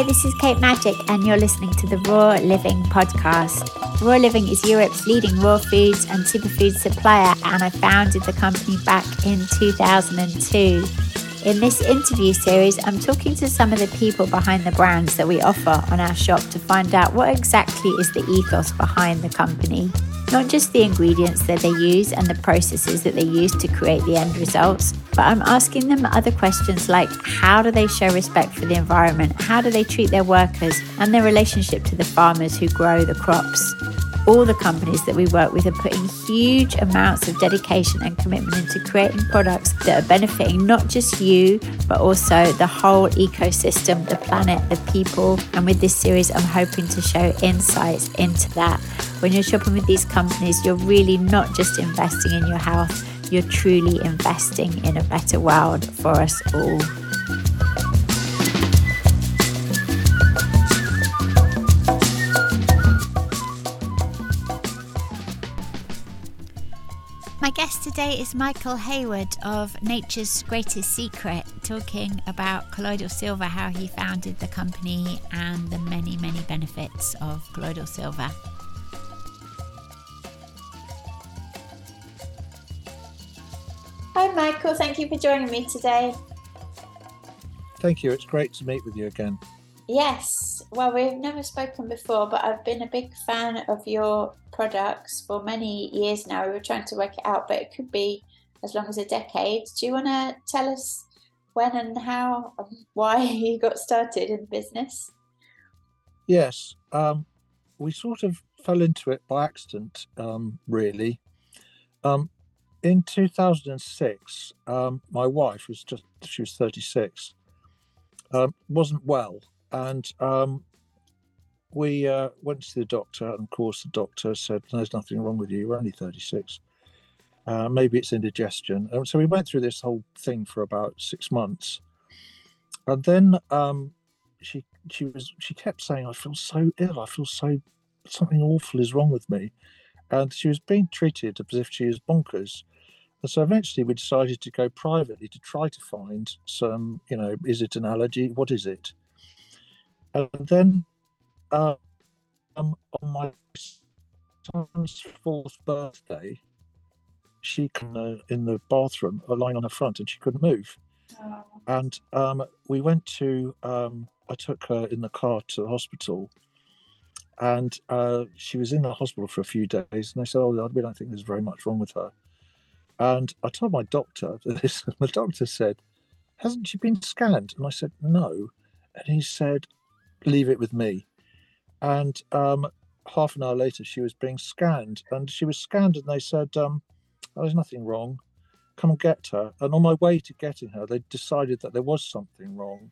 Hi, this is Kate Magic, and you're listening to the Raw Living podcast. Raw Living is Europe's leading raw foods and superfood supplier, and I founded the company back in 2002. In this interview series, I'm talking to some of the people behind the brands that we offer on our shop to find out what exactly is the ethos behind the company not just the ingredients that they use and the processes that they use to create the end results, but I'm asking them other questions like how do they show respect for the environment? How do they treat their workers and their relationship to the farmers who grow the crops? All the companies that we work with are putting huge amounts of dedication and commitment into creating products that are benefiting not just you, but also the whole ecosystem, the planet, the people. And with this series, I'm hoping to show insights into that when you're shopping with these companies, you're really not just investing in your health, you're truly investing in a better world for us all. Today is Michael Hayward of Nature's Greatest Secret, talking about colloidal silver, how he founded the company, and the many, many benefits of colloidal silver. Hi, Michael. Thank you for joining me today. Thank you. It's great to meet with you again. Yes. Well, we've never spoken before, but I've been a big fan of your products for many years now. We were trying to work it out, but it could be as long as a decade. Do you want to tell us when and how and why you got started in business? Yes. Um, we sort of fell into it by accident, um, really. Um, in 2006, um, my wife was just, she was 36, um, wasn't well. And um, we uh, went to the doctor. And of course, the doctor said, There's nothing wrong with you. You're only 36. Uh, maybe it's indigestion. And so we went through this whole thing for about six months. And then um, she she was she kept saying, I feel so ill. I feel so something awful is wrong with me and she was being treated as if she was bonkers. And so eventually we decided to go privately to try to find some, you know, is it an allergy? What is it? And then um, on my son's fourth birthday, she uh, in the bathroom, uh, lying on her front, and she couldn't move. Oh. And um, we went to, um, I took her in the car to the hospital, and uh, she was in the hospital for a few days. And they said, "Oh, we don't think there's very much wrong with her." And I told my doctor this. The doctor said, Hasn't she been scanned? And I said, No. And he said, Leave it with me. And um, half an hour later, she was being scanned. And she was scanned, and they said, um, oh, There's nothing wrong. Come and get her. And on my way to getting her, they decided that there was something wrong.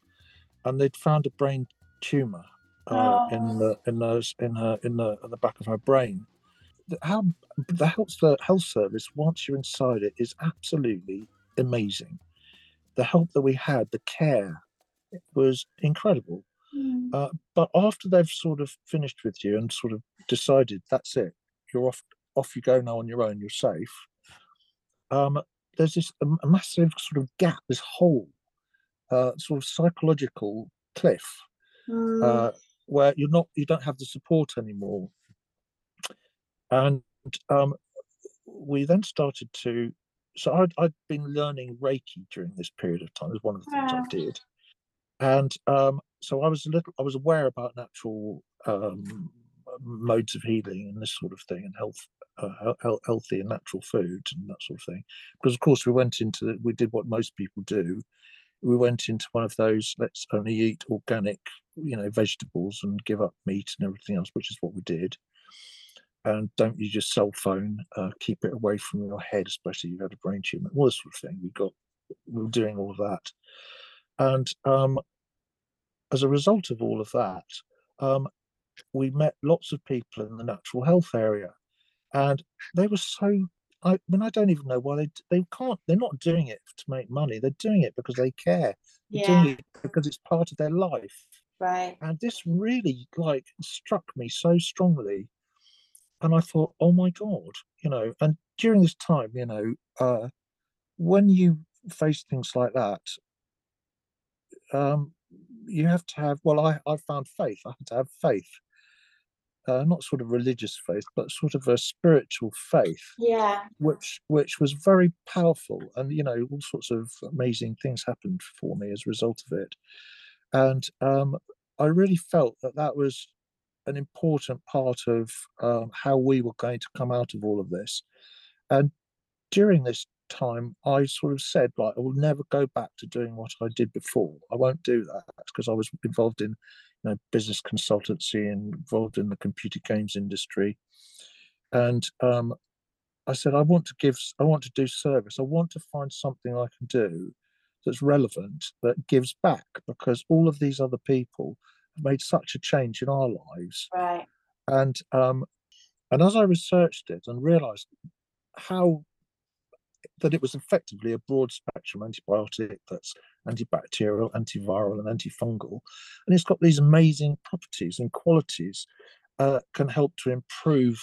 And they'd found a brain tumor uh, oh. in the in the in her in the in the back of her brain how the health the health service once you're inside it is absolutely amazing. The help that we had, the care, was incredible. Mm. Uh, but after they've sort of finished with you and sort of decided that's it, you're off off you go now on your own, you're safe. Um, there's this a, a massive sort of gap, this hole, uh, sort of psychological cliff, mm. uh, where you're not you don't have the support anymore and um, we then started to. So I'd, I'd been learning Reiki during this period of time. Was one of the things I did, and um, so I was a little. I was aware about natural um, modes of healing and this sort of thing, and health, uh, healthy and natural foods and that sort of thing. Because of course we went into the, we did what most people do. We went into one of those let's only eat organic, you know, vegetables and give up meat and everything else, which is what we did and don't use your cell phone. Uh, keep it away from your head, especially if you've had a brain tumor. All this sort of thing. We got we were doing all of that, and um, as a result of all of that, um, we met lots of people in the natural health area, and they were so. I, I mean, I don't even know why they they can't. They're not doing it to make money. They're doing it because they care. They're yeah. doing it because it's part of their life. Right. And this really like struck me so strongly and I thought, oh my god, you know. And during this time, you know, uh, when you face things like that, um, you have to have well i i found faith. I had to have faith. Uh, not sort of religious faith but sort of a spiritual faith yeah. which which was very powerful. And you know all sorts of amazing things happened for me as a result of it. And um, i really felt that that was an important part of um, how we were going to come out of all of this. And during this time, I sort of said, like, I will never go back to doing what I did before. I won't do that because I was involved in, you know, business consultancy and involved in the computer games industry. And um, I said, I want to give, I want to do service. I want to find something I can do that's relevant, that gives back, because all of these other people have made such a change in our lives. Right. And um, and as I researched it and realised how that it was effectively a broad spectrum antibiotic that's antibacterial, antiviral, and antifungal. And it's got these amazing properties and qualities uh, can help to improve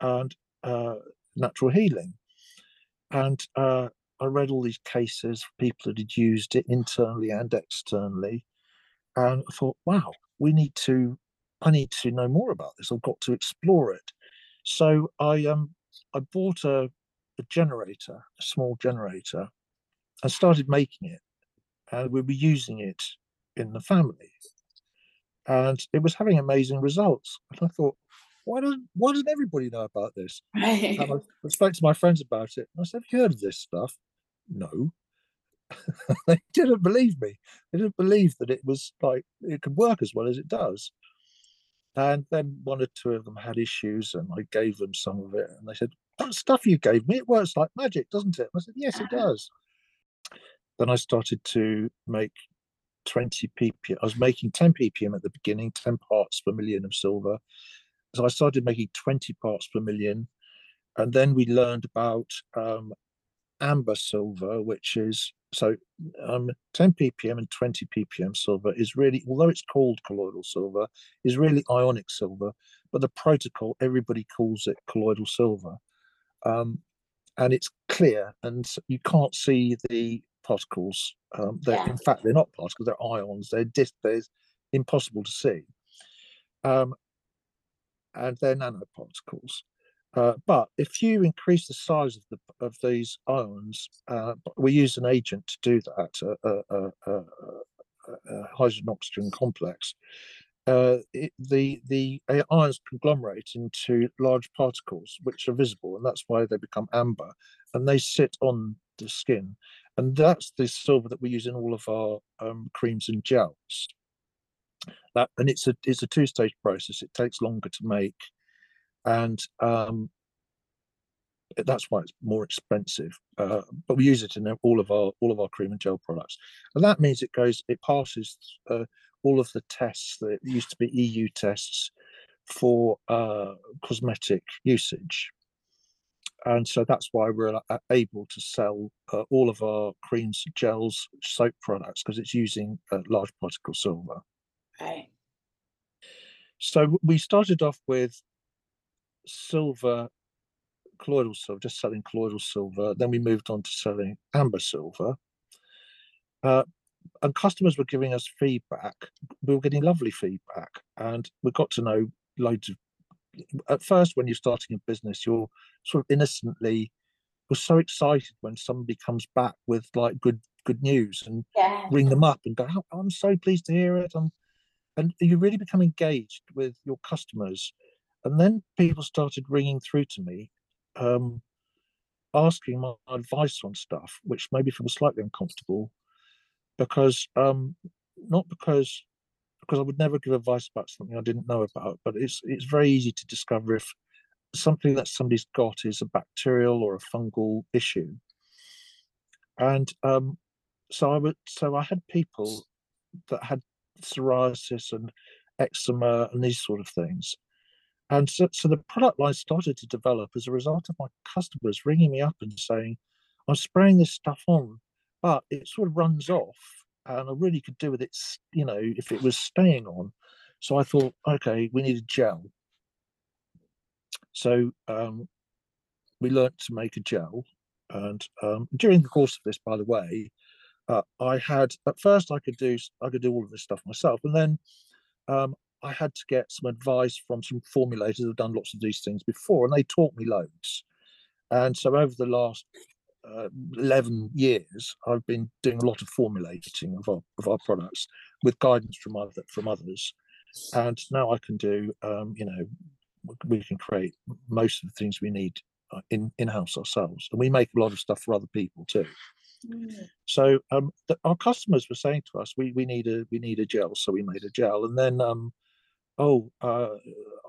and uh, natural healing. And uh, I read all these cases, people that had used it internally and externally. And I thought, wow, we need to, I need to know more about this. I've got to explore it. So I um I bought a a generator, a small generator, and started making it. And we were using it in the family. And it was having amazing results. And I thought, why doesn't why doesn't everybody know about this? Right. And I, I spoke to my friends about it. And I said, Have you heard of this stuff? No. they didn't believe me. They didn't believe that it was like it could work as well as it does. And then one or two of them had issues, and I gave them some of it, and they said, "That stuff you gave me, it works like magic, doesn't it?" I said, "Yes, it does." Then I started to make 20 ppm. I was making 10 ppm at the beginning, 10 parts per million of silver. So I started making 20 parts per million, and then we learned about um, amber silver, which is so um, 10 ppm and 20 ppm silver is really, although it's called colloidal silver, is really ionic silver, but the protocol, everybody calls it colloidal silver. Um, and it's clear and you can't see the particles. Um, Yeah. In fact, they're not particles, they're ions. They're, dis- they're impossible to see. Um, and they're nanoparticles. Uh, but if you increase the size of the of these ions, uh, we use an agent to do that, a, a, a, a hydrogen oxygen complex. Uh, it, the the ions conglomerate into large particles which are visible, and that's why they become amber, and they sit on the skin, and that's the silver that we use in all of our um, creams and gels. That and it's a it's a two stage process. It takes longer to make and um, that's why it's more expensive. Uh, but we use it in all of our all of our cream and gel products, and that means it goes it passes uh, all of the tests that used to be EU tests for uh, cosmetic usage. And so that's why we're able to sell uh, all of our creams, gels, soap products because it's using uh, large particle silver. Right. So we started off with silver, colloidal silver, just selling colloidal silver. Then we moved on to selling amber silver. Uh, and customers were giving us feedback. We were getting lovely feedback, and we got to know loads of. At first, when you're starting a business, you're sort of innocently, you're so excited when somebody comes back with like good good news and Yeah. ring them up and go, "Oh, I'm so pleased to hear it. I'm, and you really become engaged with your customers. And then people started ringing through to me, um, asking my advice on stuff, which made me feel slightly uncomfortable because, um, not because because I would never give advice about something I didn't know about, but it's it's very easy to discover if something that somebody's got is a bacterial or a fungal issue. And um, so I would so I had people that had psoriasis and eczema and these sort of things. And so, so the product line started to develop as a result of my customers ringing me up and saying, I'm spraying this stuff on, but it sort of runs off. And I really could do with it, you know, if it was staying on. So I thought, okay, we need a gel. So um, we learnt to make a gel. And um, during the course of this, by the way, uh, I had at first I could do I could do all of this stuff myself, and then um, I had to get some advice from some formulators who've done lots of these things before, and they taught me loads. And so over the last uh, 11 years, I've been doing a lot of formulating of our, of our products with guidance from other from others. And now I can do, um, you know, we can create most of the things we need uh, in in house ourselves, and we make a lot of stuff for other people too. Mm. So um, the, our customers were saying to us, we we need a we need a gel, so we made a gel, and then um, oh, uh,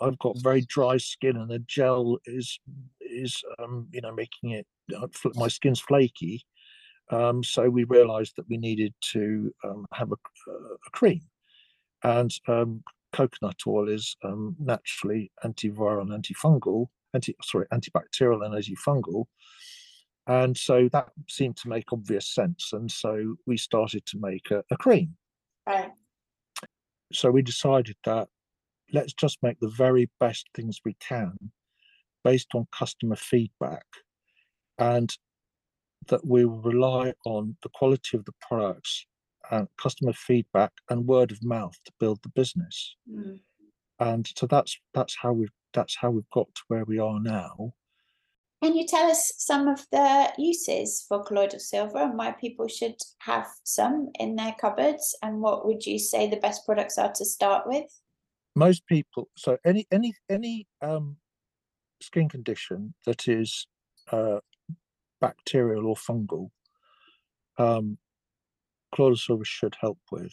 I've got very dry skin, and the gel is is um, you know making it uh, my skin's flaky. Um, so we realised that we needed to um, have a, a, cream, and um, coconut oil is um, naturally antiviral and antifungal, anti sorry antibacterial and antifungal, and so that seemed to make obvious sense. And so we started to make a, a cream. Right. So we decided that let's just make the very best things we can based on customer feedback and that we rely on the quality of the products and customer feedback and word of mouth to build the business. Mm. and so that's that's how we've that's how we've got to where we are now. Can you tell us some of the uses for colloidal silver and why people should have some in their cupboards? And what would you say the best products are to start with? Most people so any any any um, skin condition that is uh, bacterial or fungal um, should help with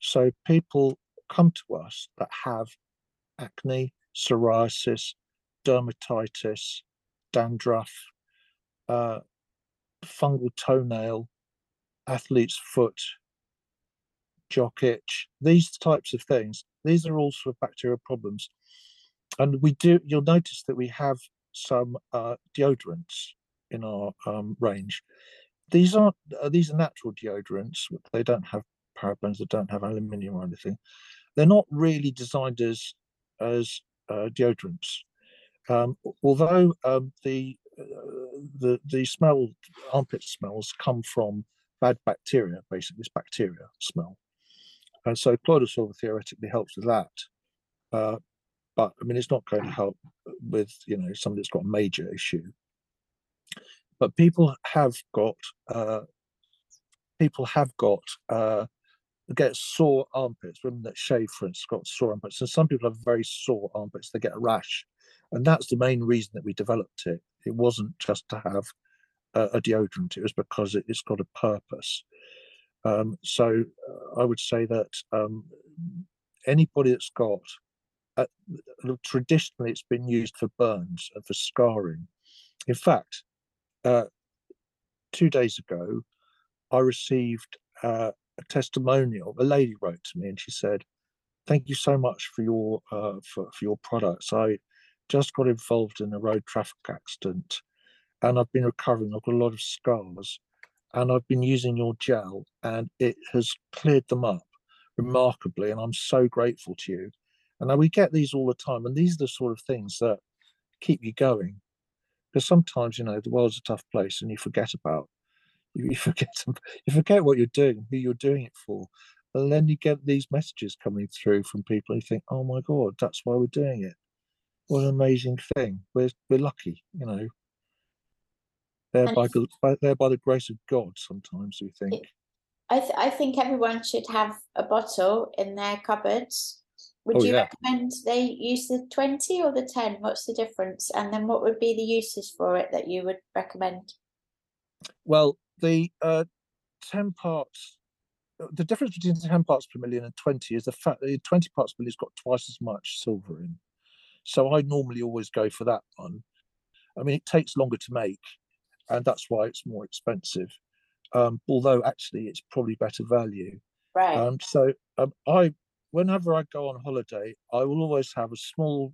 so people come to us that have acne psoriasis dermatitis dandruff uh, fungal toenail athlete's foot jock itch these types of things these are all sort of bacterial problems. And we do, you'll notice that we have some uh, deodorants in our um, range. These are uh, these are natural deodorants. They don't have parabens. They don't have aluminium or anything. They're not really designed as as uh, deodorants. Um, although um, the uh, the the smell armpit smells come from bad bacteria, basically it's bacteria smell. And so colloidal theoretically helps with that. Uh, but I mean, it's not going to help with, you know, somebody that's got a major issue. But people have got, uh, people have got, uh, get sore armpits. Women that shave, for instance, got sore armpits. And some people have very sore armpits. They get a rash. And that's the main reason that we developed it. It wasn't just to have a, a deodorant. It was because it, it's got a purpose. Um, so uh, I would say that um, anybody that's got, uh, traditionally it's been used for burns and for scarring. In fact, uh, two days ago, I received uh, a testimonial. A lady wrote to me and she said, "Thank you so much for your uh, for, for your products. I just got involved in a road traffic accident, and I've been recovering. I've got a lot of scars, and I've been using your gel and it has cleared them up remarkably. And I'm so grateful to you. And uh, we get these all the time. And these are the sort of things that keep you going. Because sometimes, you know, the world's a tough place and you forget about, you forget, you forget what you're doing, who you're doing it for. And then you get these messages coming through from people and you think, oh my God, that's why we're doing it. What an amazing thing. We're, we're lucky, you know. There by, by, there by the grace of God, sometimes we think. I, th- I think everyone should have a bottle in their cupboards. Would oh, you yeah. recommend they use the 20 or the 10? What's the difference? And then what would be the uses for it that you would recommend? Well, the uh, 10 parts, the difference between 10 parts per million and 20 is the fact that 20 parts per million has got twice as much silver in. So I normally always go for that one. I mean, it takes longer to make and that's why it's more expensive. Um, although actually it's probably better value. Right. Um, so um, I, whenever I go on holiday, I will always have a small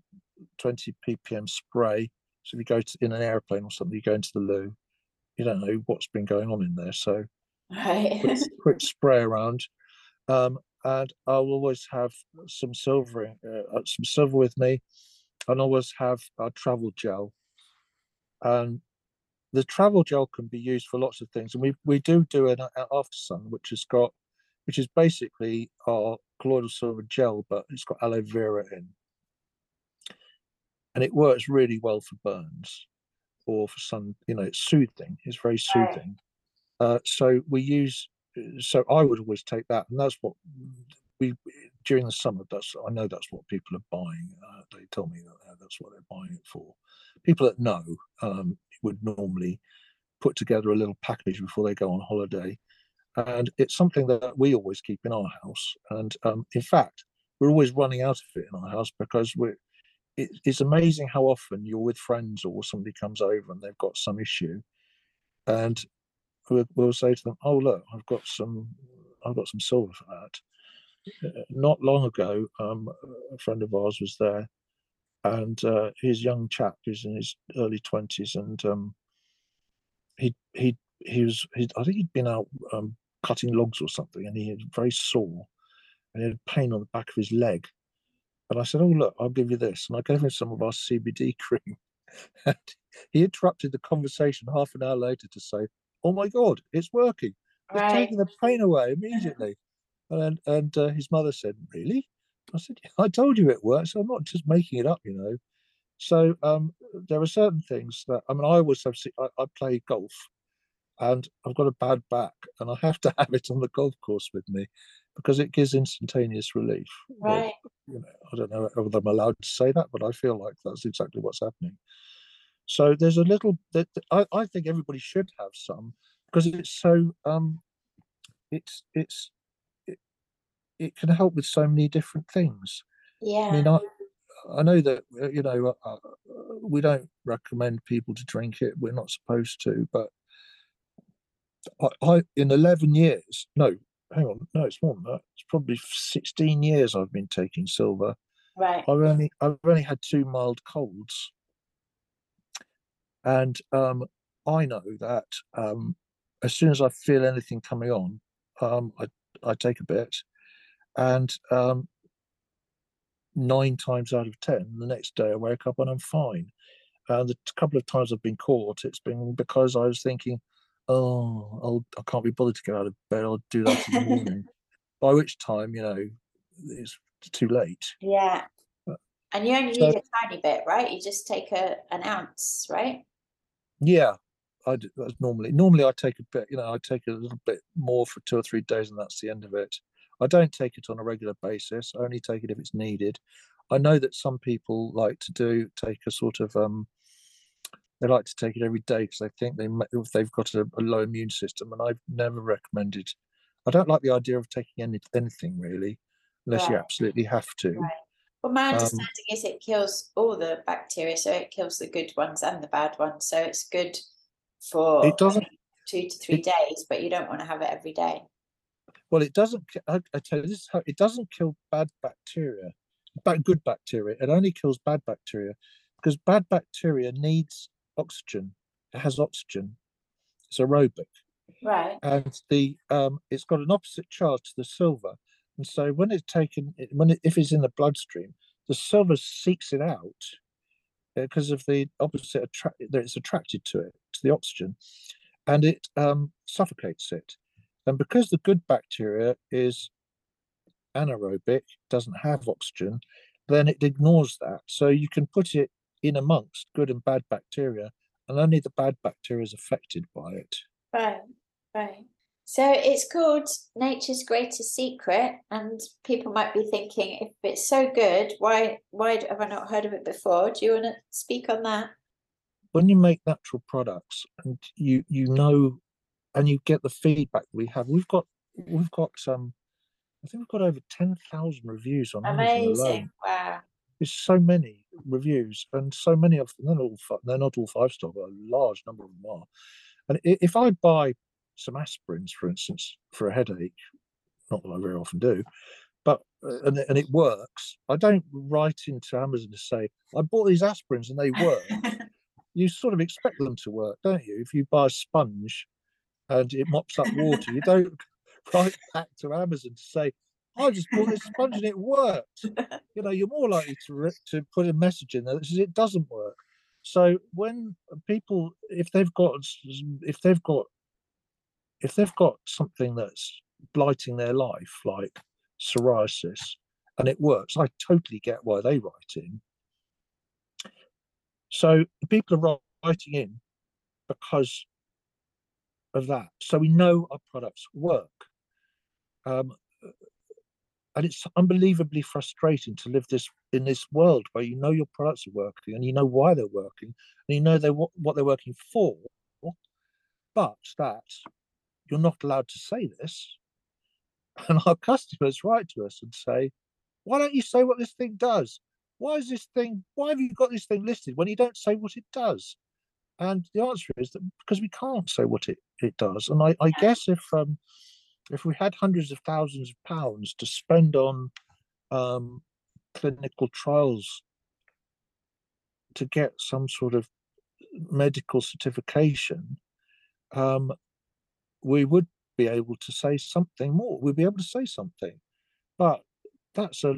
20 ppm spray. So if you go to, in an airplane or something, you go into the loo, you don't know what's been going on in there. So right. quick, quick spray around. Um, and I'll always have some silver, uh, some silver with me, and always have a travel gel. And the travel gel can be used for lots of things, and we we do do an after sun, which has got, which is basically our colloidal silver gel, but it's got aloe vera in, and it works really well for burns or for sun. You know, it's soothing. It's very soothing. Uh, so we use. So I would always take that, and that's what we during the summer. That's I know that's what people are buying. Uh, they tell me that uh, that's what they're buying it for. People that know um, would normally put together a little package before they go on holiday, and it's something that we always keep in our house. And um, in fact, we're always running out of it in our house because we're. It, it's amazing how often you're with friends or somebody comes over and they've got some issue, and we'll, we'll say to them, "Oh look, I've got some, I've got some silver for that." not long ago, um, a friend of ours was there, and uh, his young chap who's in his early twenties, and um, he he he was he, I think he'd been out um, cutting logs or something, and he was very sore, and he had pain on the back of his leg. And I said, "Oh look, I'll give you this," and I gave him some of our CBD cream. and he interrupted the conversation half an hour later to say, "Oh my God, it's working! It's right. taking the pain away immediately." And and uh, his mother said, "Really?" I said, yeah, "I told you it works. I'm not just making it up, you know." So um, there are certain things that I mean. I always have. I, I play golf, and I've got a bad back, and I have to have it on the golf course with me because it gives instantaneous relief. Right. you know, I don't know whether I'm allowed to say that, but I feel like that's exactly what's happening. So there's a little that I, I think everybody should have some because it's so um, it's it's it can help with so many different things. Yeah. I mean, I, I know that uh, you know uh, uh, we don't recommend people to drink it. We're not supposed to, but I, I in eleven years, no, hang on, no, it's more than that. It's probably sixteen years I've been taking silver. Right. I've only I've only had two mild colds, and um, I know that um, as soon as I feel anything coming on, um, I I take a bit, and um, nine times out of ten, the next day I wake up and I'm fine. And the couple of times I've been caught, it's been because I was thinking, "Oh, I'll, I can't be bothered to get out of bed. I'll do that in the morning." By which time, you know, it's too late. Yeah. And you only so, need a tiny bit, right? You just take a an ounce, right? Yeah, I do, that's normally normally I take a bit. You know, I take a little bit more for two or three days, and that's the end of it. I don't take it on a regular basis. I only take it if it's needed. I know that some people like to do take a sort of um, they like to take it every day because they think they if they've got a, a, low immune system, and I've never recommended. I don't like the idea of taking any, anything really, unless right. you absolutely have to. Right. Well, my um understanding um, is it kills all the bacteria, so it kills the good ones and the bad ones. So it's good for it doesn't two to three it, days, but you don't want to have it every day. Well, it doesn't. I, I tell you, this is how it doesn't kill bad bacteria, but good bacteria. It only kills bad bacteria because bad bacteria needs oxygen. It has oxygen. It's aerobic. Right. And the um, it's got an opposite charge to the silver, and so when it's taken, when it, if it's in the bloodstream, the silver seeks it out because uh, of the opposite attract that it's attracted to it to the oxygen, and it um, suffocates it. And because the good bacteria is anaerobic, doesn't have oxygen, then it ignores that. So you can put it in amongst good and bad bacteria, and only the bad bacteria is affected by it. Right, right. So it's called Nature's Greatest Secret, and people might be thinking, if it's so good, why why have I not heard of it before? Do you want to speak on that? When you make natural products and you you know and you get the feedback we have. We've got we've got um I think we've got over ten thousand reviews on Amazing. Amazon alone. Wow. There's so many reviews, and so many of them. They're not all they're not all five star, but a large number of them are. And if I buy some aspirins, for instance, for a headache, not that I very often do, but uh, and, and it works, I don't write into Amazon to say I bought these aspirins and they work. you sort of expect them to work, don't you? If you buy a sponge and it mops up water. You don't write back to Amazon to say, I just bought this sponge and it worked. You know, you're more likely to to put a message in there that says it doesn't work. So when people, if they've got, if they've got, if they've got something that's blighting their life, like psoriasis, and it works, I totally get why they write in. So people are writing in because of that. So we know our products work. Um, and it's unbelievably frustrating to live this in this world where you know your products are working and you know why they're working and you know they what, what they're working for but that you're not allowed to say this. And our customers write to us and say why don't you say what this thing does? Why is this thing why have you got this thing listed when you don't say what it does? And the answer is that because we can't say what it, it does. And i, I guess if um, if we had hundreds of thousands of pounds to spend on um, clinical trials to get some sort of medical certification, um, we would be able to say something more. We'd be able to say something, but that's a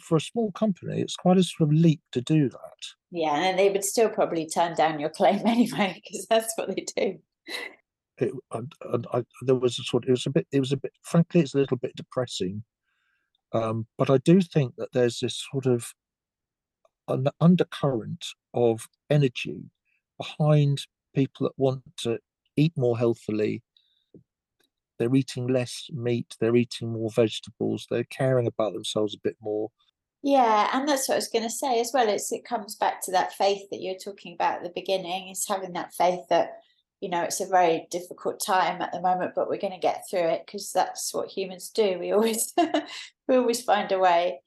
for a small company. It's quite a sort of leap to do that. Yeah, and they would still probably turn down your claim anyway because that's what they do it, and, and I, there was a sort. It was a bit. It was a bit. Frankly, it's a little bit depressing. Um, but I do think that there's this sort of an undercurrent of energy behind people that want to eat more healthily. They're eating less meat. They're eating more vegetables. They're caring about themselves a bit more. Yeah, and that's what I was going to say as well. It's it comes back to that faith that you're talking about at the beginning. Is having that faith that you know it's a very difficult time at the moment but we're going to get through it because that's what humans do. We always we always find a way.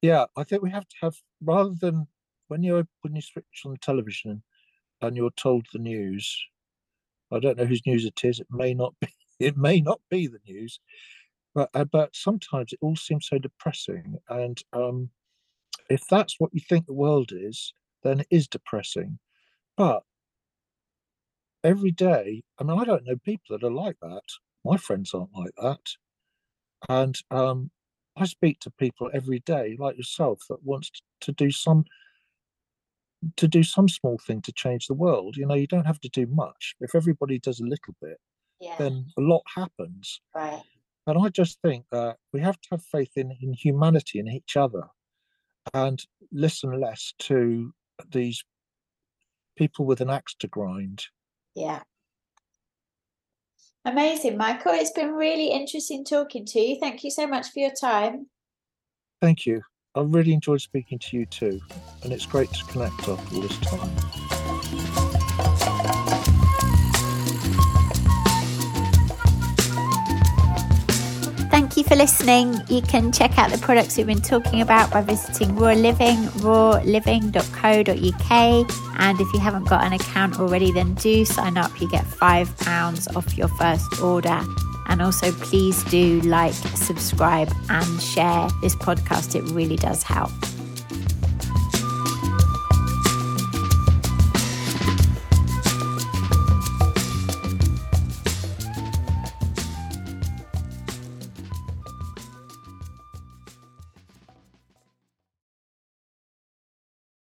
Yeah i think we have to have rather than when you're when you switch on the television and you're told the news i don't know whose news it is it may not be it may not be the news but uh, but sometimes it all seems so depressing and um if that's what you think the world is then it is depressing. But every day. I mean, I don't know people that are like that. My friends aren't like that. And um, I speak to people every day, like yourself, that wants to do some to do some small thing to change the world. You know, you don't have to do much. If everybody does a little bit, yeah. then a lot happens. Right. And I just think that we have to have faith in, in humanity and each other and listen less to these people with an axe to grind yeah. Amazing, Michael. It's been really interesting talking to you. Thank you so much for your time. Thank you. I really enjoyed speaking to you too, and it's great to connect after all this time. For listening. You can check out the products we've been talking about by visiting Raw Living, rawliving.co.uk. And if you haven't got an account already, then do sign up. You get £5 off your first order. And also, please do like, subscribe, and share this podcast. It really does help.